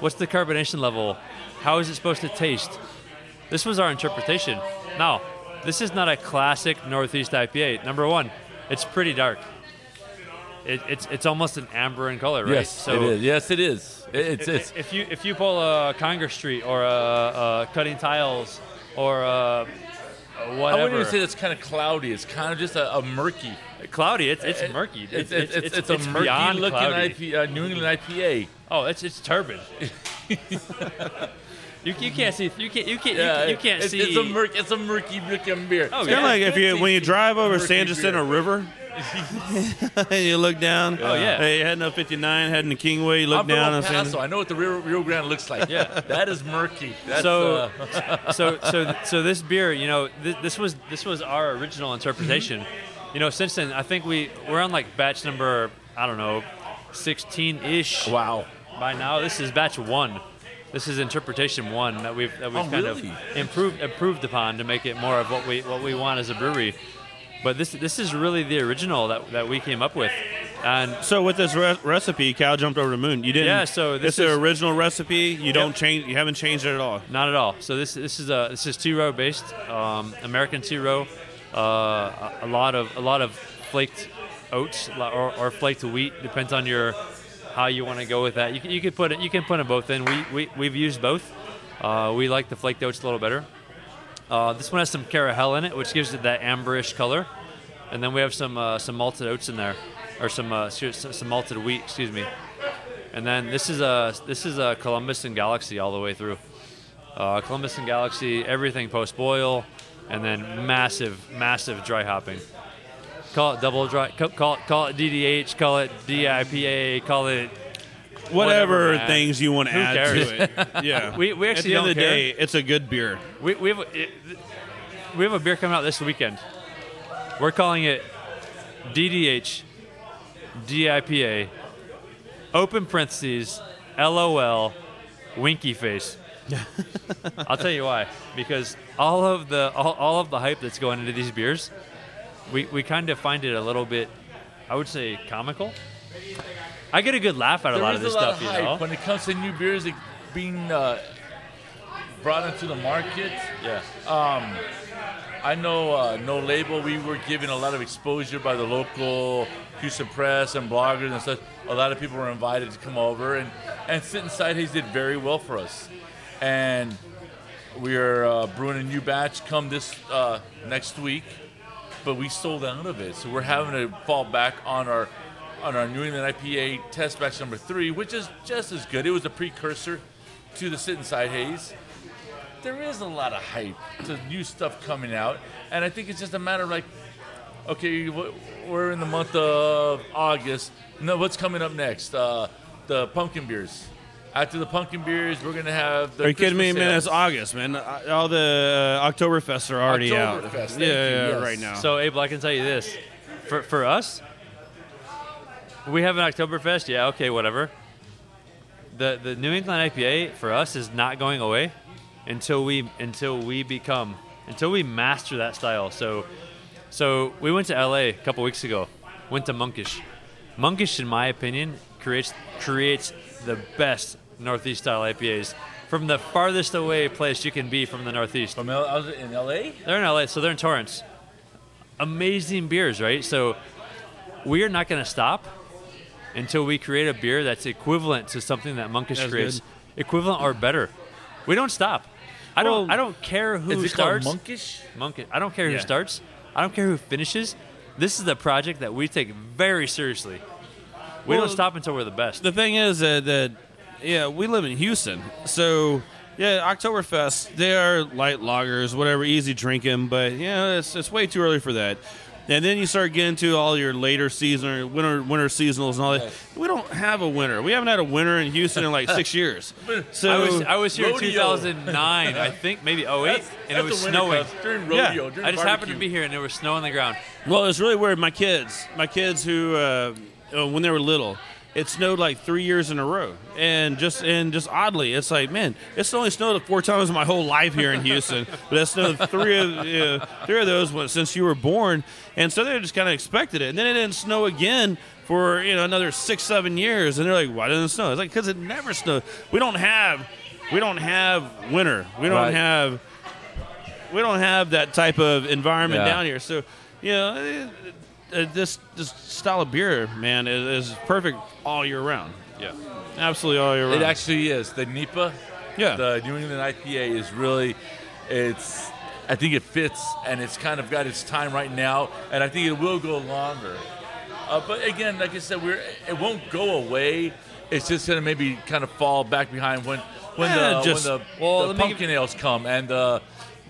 What's the carbonation level? How is it supposed to taste? This was our interpretation. Now, this is not a classic Northeast IPA. Number one, it's pretty dark. It, it's it's almost an amber in color, right? Yes, it is. Yes, it is. It- It's it's. if you if you pull a Congress Street or a, a cutting tiles or a, a I whatever, wouldn't even say it's kind of cloudy. It's kind of just a, a murky. cloudy. It's it's murky. It's, it's, it's, it's a murky looking. IP, uh, New England IPA. Oh, it's it's turbid. you, you can't see you can't you can't Yeah, you, you can't it's, see. It's a murky. It's a murky looking beer. Oh, It's yeah. kind of like if you when you drive over Murky San Jacinto. River, and you look down. Oh, yeah. Hey, you're heading up 59, heading to Kingwood. You look I'm from down El and San Paso. I know what the Rio, Rio Grande looks like. Yeah. that is murky. That's, So- uh, so so so this beer, you know, th- this was this was our original interpretation. You know, since then, I think we we're on like batch number I don't know, sixteen ish. wow. By now, this is batch one. This is interpretation one that we've that we've Oh, kind really? of improved improved upon to make it more of what we what we want as a brewery. But this this is really the original that, that we came up with. And So with this re- recipe, Cow jumped over the moon. You didn't. Yeah, so this it's the is- original recipe. You don't change. You haven't changed it at all. Not at all. So this this is a this is two row based um, American two row. Uh, a, a lot of a lot of flaked oats or, or flaked wheat depends on your how you want to go with that. You can, you can put it you can put them both in. We we we've used both. Uh, we like the flaked oats a little better. Uh, this one has some caramel in it, which gives it that amberish color, and then we have some uh, some malted oats in there, or some uh, some malted wheat. Excuse me. And then this is a this is a Columbus and Galaxy all the way through. Uh, Columbus and Galaxy, everything post boil, and then massive, massive dry hopping. Call it double dry. ca- Call it call it DDH. Call it DIPA. Call it Whatever, man. things you want to Who add cares? to it. Yeah. We- we At actually the end of don't the care. day, it's a good beer. We, we have a, it, we have a beer coming out this weekend. We're calling it DDH DIPA open parentheses LOL winky face. I'll tell you why. Because all of the all, all of the hype that's going into these beers, we, we kind of find it a little bit, I would say, comical. I get a good laugh out of a lot of this lot stuff, of you know. when it comes to new beers being uh, brought into the market. Yeah. Um, I know uh, No Label, we were given a lot of exposure by the local Houston press and bloggers and such. A lot of people were invited to come over, and, and Sit Inside Haze did very well for us. And we are uh, brewing a new batch come this uh, next week, but we sold out of it. So we're having to fall back on our on our New England IPA test batch number three, which is just as good. It was a precursor to the Sit Inside Haze there is a lot of hype to new stuff coming out, and I think it's just a matter of like, okay, we're in the month of August. No, what's coming up next? Uh, the pumpkin beers. After the pumpkin beers, we're gonna have the. Are you kidding me, Christmas man? It's sales. August, man. Uh, All the uh, Oktoberfests are already out. Oktoberfest, thank yeah, you, yeah, yes. right now. So, Abel, I can tell you this. For, for us, we have an Oktoberfest. Yeah, okay, whatever. The the New England IPA for us is not going away until we until we become until we master that style. So so we went to LA a couple weeks ago. Went to Monkish. Monkish, in my opinion, creates creates the best Northeast style IPAs from the farthest away place you can be from the Northeast. From L- I was in LA. They're in LA, so they're in Torrance. Amazing beers, right? So we are not going to stop until we create a beer that's equivalent to something that Monkish That's creates, good. equivalent or better. We don't stop. I don't. Well, I don't care who Is it starts. monkish? Monkish. I don't care Yeah. who starts. I don't care who finishes. This is the project that we take very seriously. We Well, don't stop until we're the best. the thing is that, that yeah, we live in Houston, so yeah, Oktoberfest they are light lagers, whatever, easy drinking, but yeah, it's it's way too early for that. And then you start getting to all your later season or winter winter seasonals and all that. We don't have a winter. We haven't had a winter in Houston in like six years. So I was I was here in Rodeo. 2009, I think maybe 08, That's- and it that's was a winter snowing. cup during Yeah. rodeo. during I just happened to barbecue. be here, and there was snow on the ground. Well, it's really weird. My kids, my kids who uh, uh, when they were little, it snowed like three years in a row, and just and just oddly, it's like man, it's only snowed four times in my whole life here in Houston, but it snowed three of uh, three of those since you were born, and so they just kind of expected it, and then it didn't snow again for you know another six seven years, and they're like, why didn't it snow? It's like because it never snowed. We don't have we don't have winter. We don't Right. have we don't have that type of environment Yeah. down here. So, you know, uh, uh, this this style of beer, man, is, is perfect all year round. Yeah, absolutely all year round. It actually is. The NEPA, Yeah. the New England IPA is really, it's, I think it fits and it's kind of got its time right now, and I think it will go longer. Uh, but again, like I said, we're it won't go away. It's just gonna maybe kind of fall back behind when when Yeah, the just- when the, well, the pumpkin ales come and the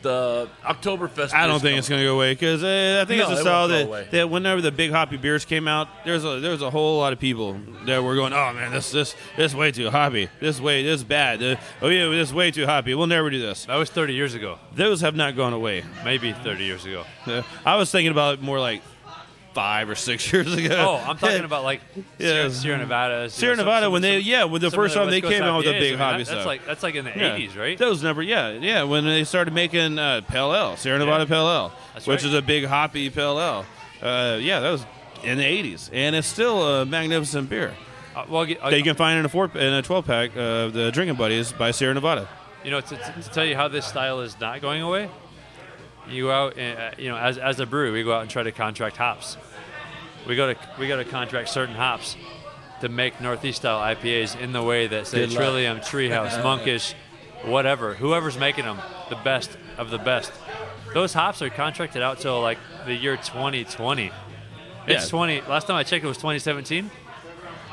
the Oktoberfest. I don't think it's going to go away because uh, I think No, it's a style that, that whenever the big hoppy beers came out, there's a there's a whole lot of people that were going, oh man, this this this way too hoppy, this way this is bad, Uh, oh yeah, this way too hoppy. We'll never do this. That was 30 years ago, Those have not gone away. maybe 30 years ago. Uh, I was thinking about it more like five or six years ago. Oh, I'm talking about like Yeah. Sierra, Sierra Nevada. you Sierra know, Nevada some- when they yeah when the first time they Coast came out with the big I mean, hobby that- stuff. That's like that's like in the Yeah. 80s, right? Those never, yeah, yeah. When they started making uh, Pale Ale, Sierra Nevada Pale Ale, That's which right. is a big hoppy Pale Ale. Uh, yeah, that was in the 80s, and it's still a magnificent beer Uh, well, I'll get- that you can find in a four in a 12 pack of the Drinking Buddies by Sierra Nevada. You know, to, to tell you how this style is not going away, you go out, and, uh, you know, as, as a brewery, we go out and try to contract hops. We go to we got to contract certain hops to make Northeast style IPAs in the way that say. Trillium, Treehouse, Monkish, whatever, whoever's making them, the best of the best. Those hops are contracted out till like the year 2020. It's Yeah. 20. Last time I checked, it was 2017.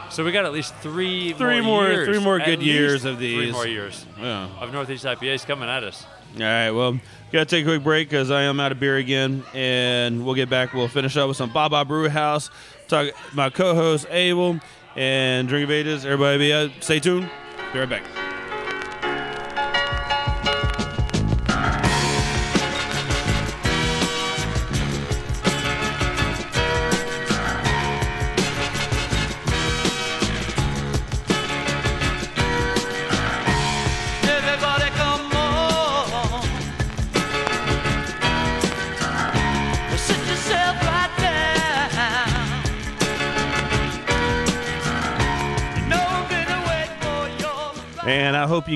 So we got at least three Three more- years, three more good years of these. Three more years Yeah. of Northeast IPAs coming at us. All right, well, got to take a quick break because I am out of beer again, and we'll get back. We'll finish up with some Baa Baa Brew House. Talk my co-host Abel and Drink of Ages. Everybody, be uh, stay tuned. Be right back.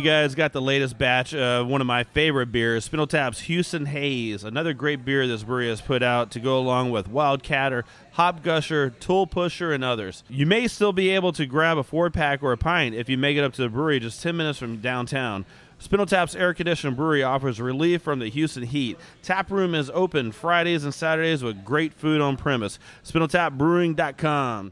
Guys got the latest batch of one of my favorite beers, Spindletap's Houston Haze. Another great beer this brewery has put out to go along with Wildcatter, Hop Gusher, Tool Pusher, and others. You may still be able to grab a four pack or a pint if you make it up to the brewery just 10 minutes from downtown. Spindletap's air conditioned brewery offers relief from the Houston heat. Tap room is open Fridays and Saturdays with great food on premise. SpindletapBrewing.com.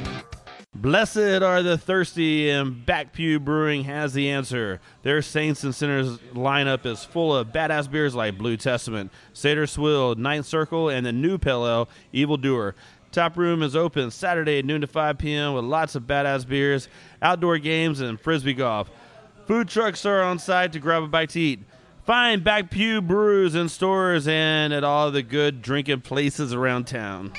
Blessed are the thirsty, and Back Pew Brewing has the answer. Their Saints and Sinners lineup is full of badass beers like Blue Testament, Seder Swill, Ninth Circle, and the new Pale Ale, Evil Doer. Top room is open Saturday at noon to 5 p.m. with lots of badass beers, outdoor games, and frisbee golf. Food trucks are on site to grab a bite to eat. Find Back Pew Brews in stores and at all the good drinking places around town.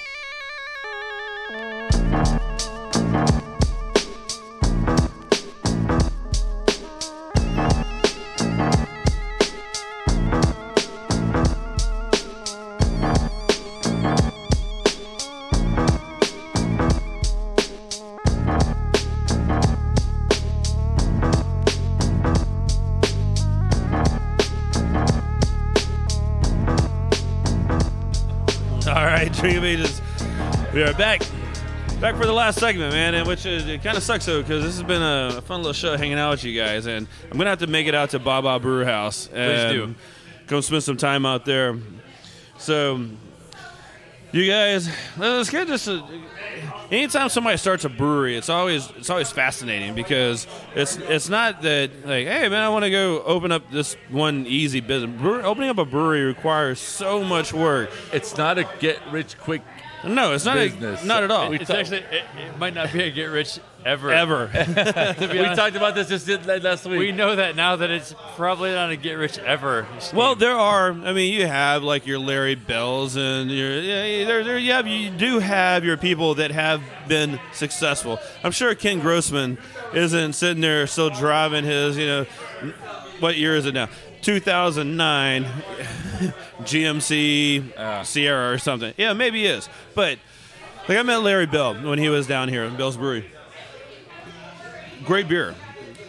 Last segment, man, and which is, it kind of sucks though because this has been a, fun little show hanging out with you guys, and I'm gonna have to make it out to Baa Baa Brew House. and do. Come spend some time out there. So, you guys, uh, let's get just. A, anytime somebody starts a brewery, it's always it's always fascinating because it's it's not that like, hey man, I want to go open up this one easy business. Brewer, opening up a brewery requires so much work. It's not a get rich quick. No, it's not a, Business. not at all. It's actually it, it might not be a get rich ever. ever. We honest, talked about this just last week. we know that now that it's probably not a get rich ever. scheme. Well, there are. I mean, you have like your Larry Bells, and your yeah, there, there. You have you do have your people that have been successful. I'm sure Ken Grossman isn't sitting there still driving his. You know, what year is it now? 2009 GMC Sierra or something. Yeah, maybe he is. But like I met Larry Bell when he was down here in Bell's Brewery. Great beer.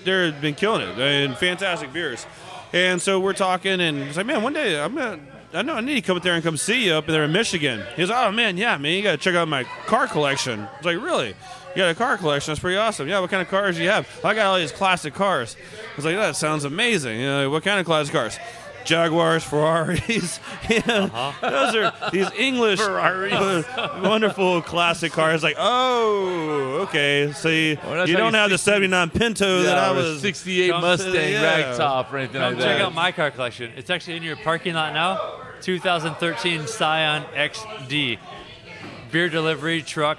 They've been killing it and fantastic beers. And so we're talking, and it's like, man, one day I'm gonna. I know I need to come up there and come see you up there in Michigan. He's like, oh man, yeah, man, you gotta check out my car collection. I was like, really? You got a car collection? That's pretty awesome. Yeah, what kind of cars do you have? I got all these classic cars. I was like, that sounds amazing. You know, what kind of classic cars? Jaguars, Ferraris. you know, Uh-huh. Those are these English wonderful classic cars. Like, oh, okay. See, We're you don't talking have the '79 Pinto that I or was. 68 Come to- Mustang yeah. ragtop or anything Come like check that. out my car collection. It's actually in your parking lot now. 2013 Scion XD. Beer delivery truck.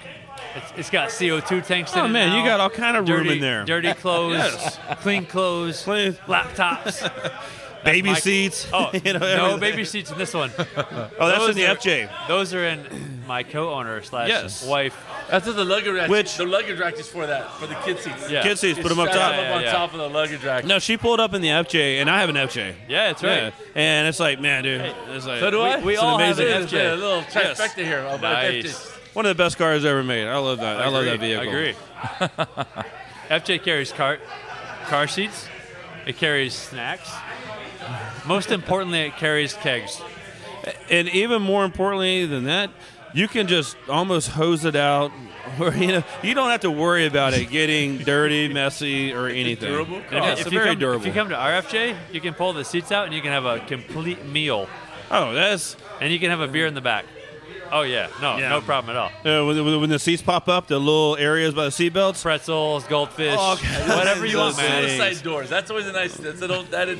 It's, it's got CO2 tanks in Oh it man, you got all kind of room in there. Dirty clothes, Yes. clean clothes, Clean- laptops. Baby my- seats. Oh, you know, no baby seats in this one. Oh, that's Those in the are- FJ. Those are in my co-owner slash Yes. wife. That's what the luggage rack. Which- the luggage rack is for that, for the kid seats. Yeah. Kid seats, You put them up top. them Yeah, on top of the luggage rack. No, she pulled up in the FJ, and I have an FJ. Yeah, that's right. Yeah. And it's like, man, dude, it's like So do I. we it's an all have amazing an There's FJ. a little Yes. here. of Nice. FJs. one of the best cars ever made. I love that. I, love that vehicle. I agree. FJ carries car car seats. It carries snacks. Most importantly, it carries kegs. And even more importantly than that, you can just almost hose it out. Or, you know, you don't have to worry about it getting dirty, messy, or anything. durable car. Yes, if, you very come, durable. if you come to our FJ, you can pull the seats out and you can have a complete meal, oh, that's and you can have a beer in the back. Oh yeah, no, Yeah. no problem at all. uh, when, when- when the seats pop up, the little areas by the seatbelts. Pretzels, goldfish, Oh, whatever you want, Those man. Suicide doors. That's always a nice. That's an old. That is.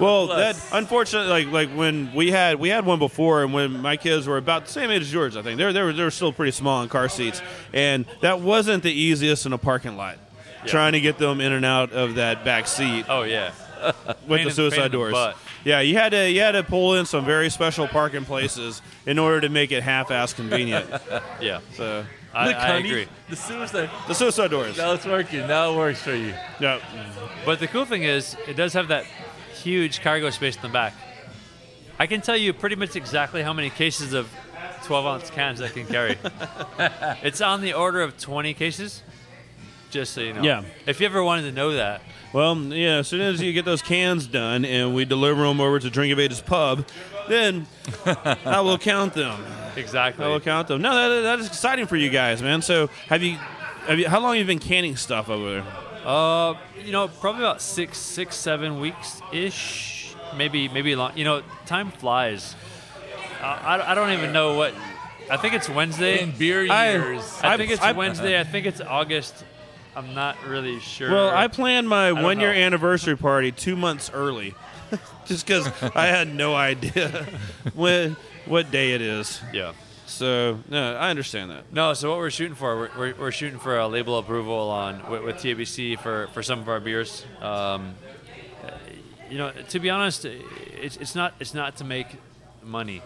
Well, Plus. that unfortunately, like like when we had we had one before, and when my kids were about the same age as yours, I think they're they were they were still pretty small in car seats, and that wasn't the easiest in a parking lot. Trying to get them in and out of that back seat Oh yeah, with pain the suicide in the doors. Yeah, you had to you had to pull in some very special parking places in order to make it half-ass convenient. yeah. so I, Look, I honey, agree. The suicide. the suicide doors. Now it's working. Now it works for you. Yeah. But the cool thing is, it does have that huge cargo space in the back. I can tell you pretty much exactly how many cases of 12 ounce cans I can carry. it's on the order of 20 cases, just so you know. Yeah. If you ever wanted to know that, Well, yeah, as soon as you get those cans done and we deliver them over to Drink Ages Pub, then I will count them. exactly. I will count them. No, that, that is exciting for you guys, man. So, have you, have you, how long have you been canning stuff over there? Uh, you know, probably about six, six, seven weeks ish. Maybe, maybe long. You know, time flies. Uh, I, I don't even know what. I think it's Wednesday. In beer I- years. I I've- think it's I've- Wednesday. I think it's August. I'm not really sure. Well, I planned my don't one year know. anniversary party two months early, just because I had no idea when what day it is. yeah. So, no, I understand that. No, so what we're shooting for, we're, we're, shooting for a label approval on with, with TABC for, for some of our beers. Um, you know, to be honest, it's, it's not it's not to make money.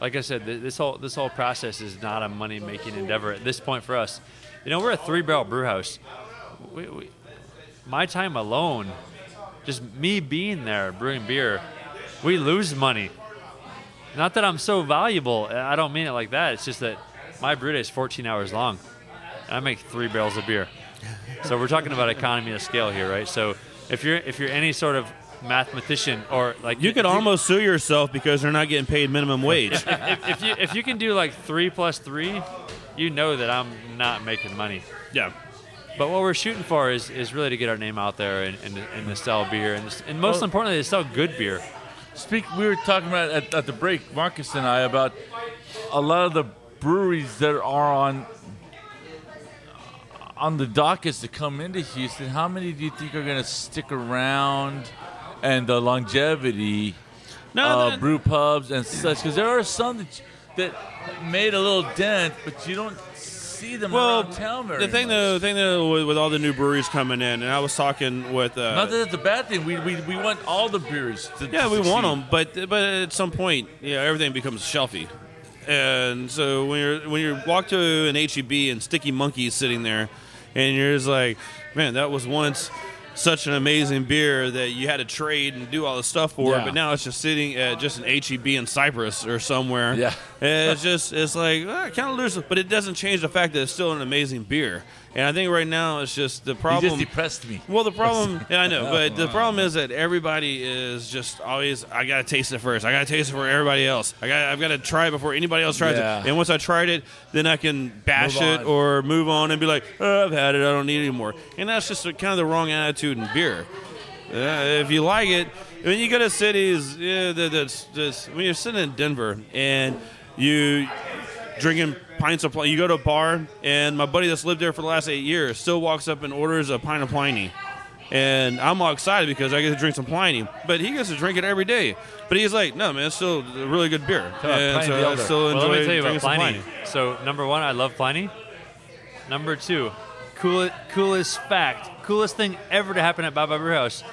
Like I said, this whole this whole process is not a money making endeavor at this point for us. You know, we're a three barrel brew house. We, we, my time alone, just me being there brewing beer, we lose money. Not that I'm so valuable. I don't mean it like that. It's just that my brew day is 14 hours long. And I make three barrels of beer. So we're talking about economy of scale here, right? So if you're if you're any sort of mathematician or like You could almost sue yourself because they're not getting paid minimum wage. if, if you if you can do like three plus three, you know that I'm not making money. yeah. But what we're shooting for is, is really to get our name out there and, and, and to sell beer and, and most Well- importantly to sell good beer. Speak. We were talking about at, at the break, Marcus and I, about a lot of the breweries that are on on the dockets to come into Houston. How many do you think are going to stick around, and the longevity No, uh, that- brew pubs and such? Because there are some that that made a little dent, but you don't see them Well, around town very the thing much. though, the thing though, with, with all the new breweries coming in, and I was talking with, uh, Not that it's a bad thing. We, we, we want all the beers to yeah, to we want them, but but at some point, yeah, everything becomes shelfy, and so when you're when you walk to an HEB and Sticky Monkey's sitting there, and you're just like, man, that was once such an amazing beer that you had to trade and do all this stuff for, Yeah. but now it's just sitting at just an HEB in Cypress or somewhere. Yeah. And it's just it's like ah, kind of loses, but it doesn't change the fact that it's still an amazing beer. And I think right now it's just the You problem. just depressed me. Well, the problem, yeah, I know, but the problem is that everybody is just always. I gotta taste it first. I gotta taste it for everybody else. I got. I've got to try it before anybody else tries Yeah. it. And once I tried it, then I can bash it or move on and be like, oh, I've had it. I don't need it anymore. And that's just kind of the wrong attitude in beer. Uh, if you like it, when you go to cities, yeah, that- that's just when you're sitting in Denver and you drinking pints of Pliny. You go to a bar, and my buddy that's lived there for the last eight years still walks up and orders a pint of Pliny. And I'm all excited because I get to drink some Pliny, but he gets to drink it every day. But he's like, "No, man, it's still a really good beer." And so I still enjoy well, let me tell you about Pliny. Pliny. So number one, I love Pliny. Number two, cool, coolest fact, coolest thing ever to happen at Baa Baa Brewhouse.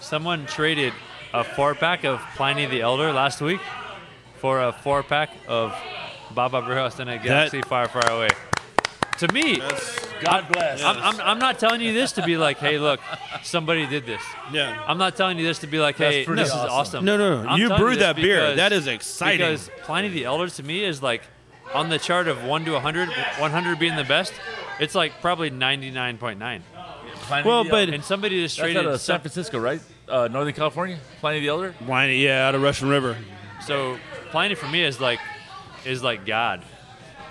Someone traded a four pack of Pliny the Elder last week for a four pack of Baa Baa Brewhouse in a galaxy far, far away. To me, God bless. I'm, I'm, I'm not telling you this to be like, hey, look, somebody did this. Yeah. I'm not telling you this to be like, hey, this awesome. is awesome. No, no, no. I'm You brewed this that beer. because- That is exciting. Because Pliny the Elder to me is like on the chart of 1 to 100, 100 being the best, it's like probably 99.9. Pliny Well, the but- Elder. And somebody just that's traded out of San some- Francisco, right? Uh, Northern California. Pliny the Elder. Pliny, yeah, out of Russian River. So Pliny for me is like is like God.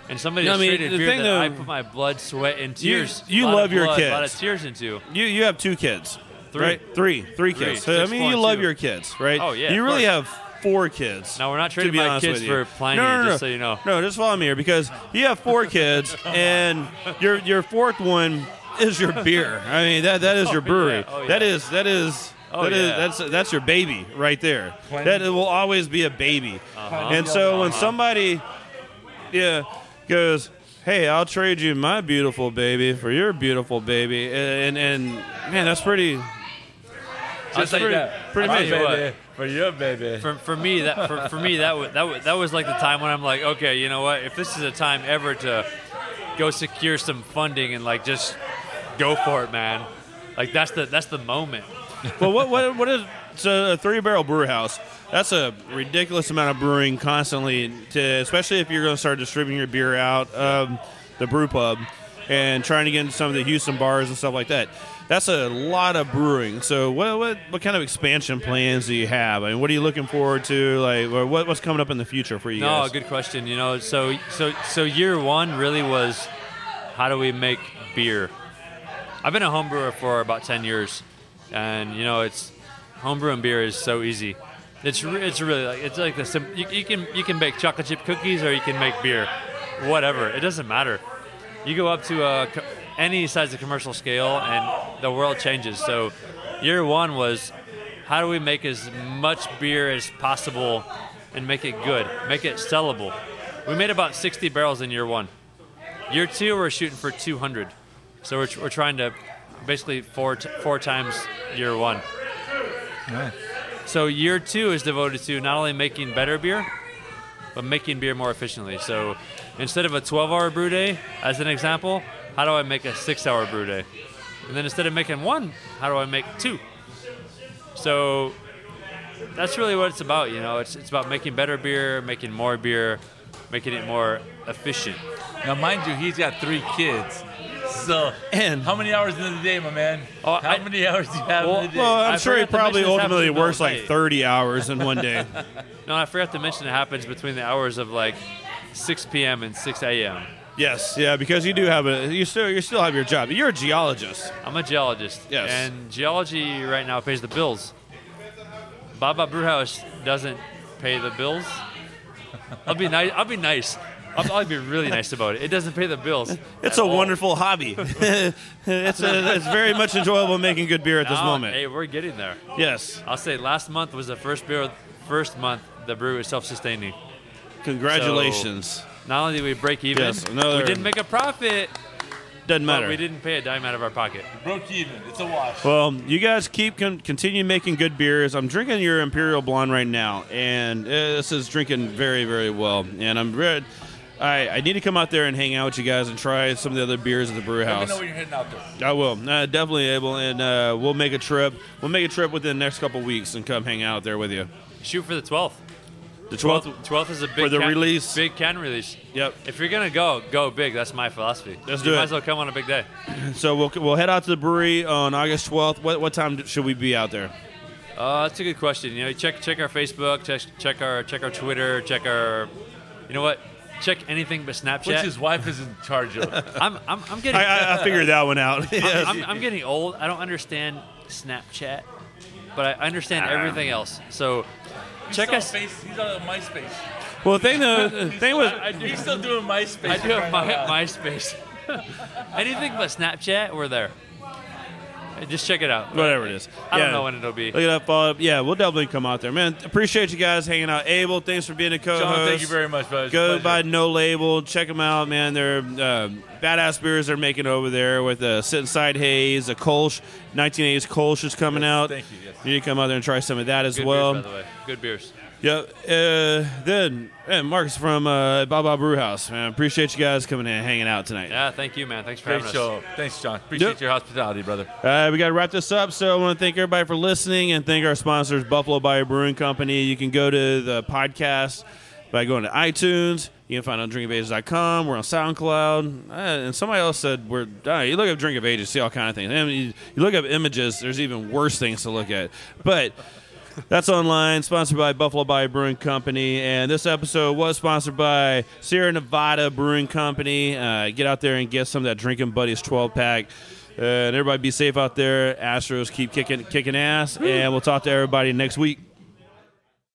And somebody No, I mean, the thing that though- I put my blood, sweat, and You- tears. you of love your blood, A lot kids. of tears into. You you have two kids, Three. right? Three, three Three. kids. So, I mean, you love two. your kids, right? Oh, yeah, You really have four kids. Now, we're not to trading my kids for Pliny, No, no, no, just so you know. No, just follow me here because you have four kids, and your your fourth one is your beer. I mean, that that is Oh, your brewery. yeah. Oh, yeah. That is that is. Oh, that is- yeah. that's that's your baby right there. That will always be a baby. Uh-huh. And so when somebody, yeah, goes, "Hey, I'll trade you my beautiful baby for your beautiful baby," and and man, that's pretty. I'll That's tell you pretty, that. pretty I'll amazing. what. For your baby. For, for me that for, for me that was, that was that was like the time when I'm like okay you know what if this is a time ever to go secure some funding and like just go for it man like that's the that's the moment well, what what what is so a three barrel brew house? That's a ridiculous amount of brewing constantly, to especially if you're going to start distributing your beer out um, the brew pub and trying to get into some of the Houston bars and stuff like that. That's a lot of brewing. So, what what what kind of expansion plans do you have? I mean, what are you looking forward to? Like, what what's coming up in the future for you no guys? good question you know so so so year one really was how do we make beer I've been a home brewer for about 10 years and you know it's homebrewing beer is so easy. It's it's really like it's like the sim- you, you can you can bake chocolate chip cookies or you can make beer. Whatever. It doesn't matter. You go up to a, co- any size of commercial scale and the world changes. So year one was how do we make as much beer as possible and make it good? Make it sellable. We made about 60 barrels in year one. Year two we're shooting for 200 so we're, we're trying to basically four t- four times year one so year two is devoted to not only making better beer, but making beer more efficiently. So instead of a 12-hour brew day, as an example, how do I make a six-hour brew day? And then instead of making one, how do I make two? So that's really what it's about. You know, it's it's about making better beer, making more beer, making it more efficient. Now, mind you, he's got three kids. So, And- how many hours in the day, my man? Oh, how I- many hours do you have Well- in the day? well, I'm I sure he probably mention this happens ultimately works like 30 hours in one day. No, I forgot to mention it happens between the hours of like 6 p.m. and 6 a.m. yes, yeah, because you do have a you still you still have your job. You're a geologist. I'm a geologist. Yes. And geology right now pays the bills. Baa Baa Brewhouse doesn't pay the bills. I'll be nice. I'll be nice. I'll, I'll be really nice about it. It doesn't pay the bills. It's a all. wonderful hobby. it's a, it's very much enjoyable making good beer at this Now, moment. Hey, we're getting there. Yes, I'll say last month was the first beer, first month the brew is self-sustaining. congratulations. Not only did we break even, Yes, another- we didn't make a profit, Doesn't but matter. we didn't pay a dime out of our pocket. Broke even. It's a wash. Well, you guys keep con- continue making good beers. I'm drinking your Imperial Blonde right now, and uh, this is drinking very, very well. And I'm red. I, I need to come out there and hang out with you guys and try some of the other beers at the brew Let me know when you're heading out there. I will. Uh, definitely able, and uh, we'll make a trip. We'll make a trip within the next couple weeks and come hang out there with you. Shoot for the 12th. The 12th. 12th is a big For the can, release. Big can release. Yep. If you're gonna go, go big. That's my philosophy. Let's you do might it. as well come on a big day. So we'll we'll head out to the brewery on August 12th. What what time should we be out there? Uh, that's a good question. You know, check check our Facebook, check check our check our Twitter, check our. You know what? Check anything but Snapchat. Which his wife is in charge of. I'm I'm, I'm getting. I, I, I figured that one out. Yes. I'm, I'm getting old. I don't understand Snapchat. but I understand ah. everything else. So check us. Face, he's on MySpace. Well, the thing though, the thing was, He's still doing MySpace. I do have my, Right now. MySpace. Anything but Snapchat, we're there. Just check it out. whatever it is. I Yeah. don't know when it'll be. Look it up, follow up. Yeah, we'll definitely come out there, man. Appreciate you guys hanging out. Abel, thanks for being a co-host. John, thank you very much. It's a Go pleasure. by No Label. Check them out, man. They're uh, badass beers they're making over there with a Sit Inside Haze, a Kolsch, 1980s Kolsch is coming out. thank you, yes. You need to come out there and try some of that as Good well. beers, by the way. Good beers. Yep. Uh, then, man, Marcus from uh, Baa Baa Brew House, man. Appreciate you guys coming in and hanging out tonight. Yeah, thank you, man. Thanks for Great having us. show. Thanks, John. Appreciate Yep. your hospitality, brother. Uh, we got to wrap this up. So I want to thank everybody for listening and thank our sponsors, Buffalo Bayou Brewing Company. You can go to the podcast by going to iTunes. You can find it on drinkofages.com. We're on SoundCloud. Uh, and somebody else said we're. Uh, you look up Drink of Ages, see all kind of things. And you, you look up images. There's even worse things to look at. But. That's online, sponsored by Buffalo Bayou Brewing Company. And this episode was sponsored by Sierra Nevada Brewing Company. Uh, get out there and get some of that Drinking Buddies 12 pack. Uh, and everybody be safe out there. Astros keep kicking kicking ass. And we'll talk to everybody next week.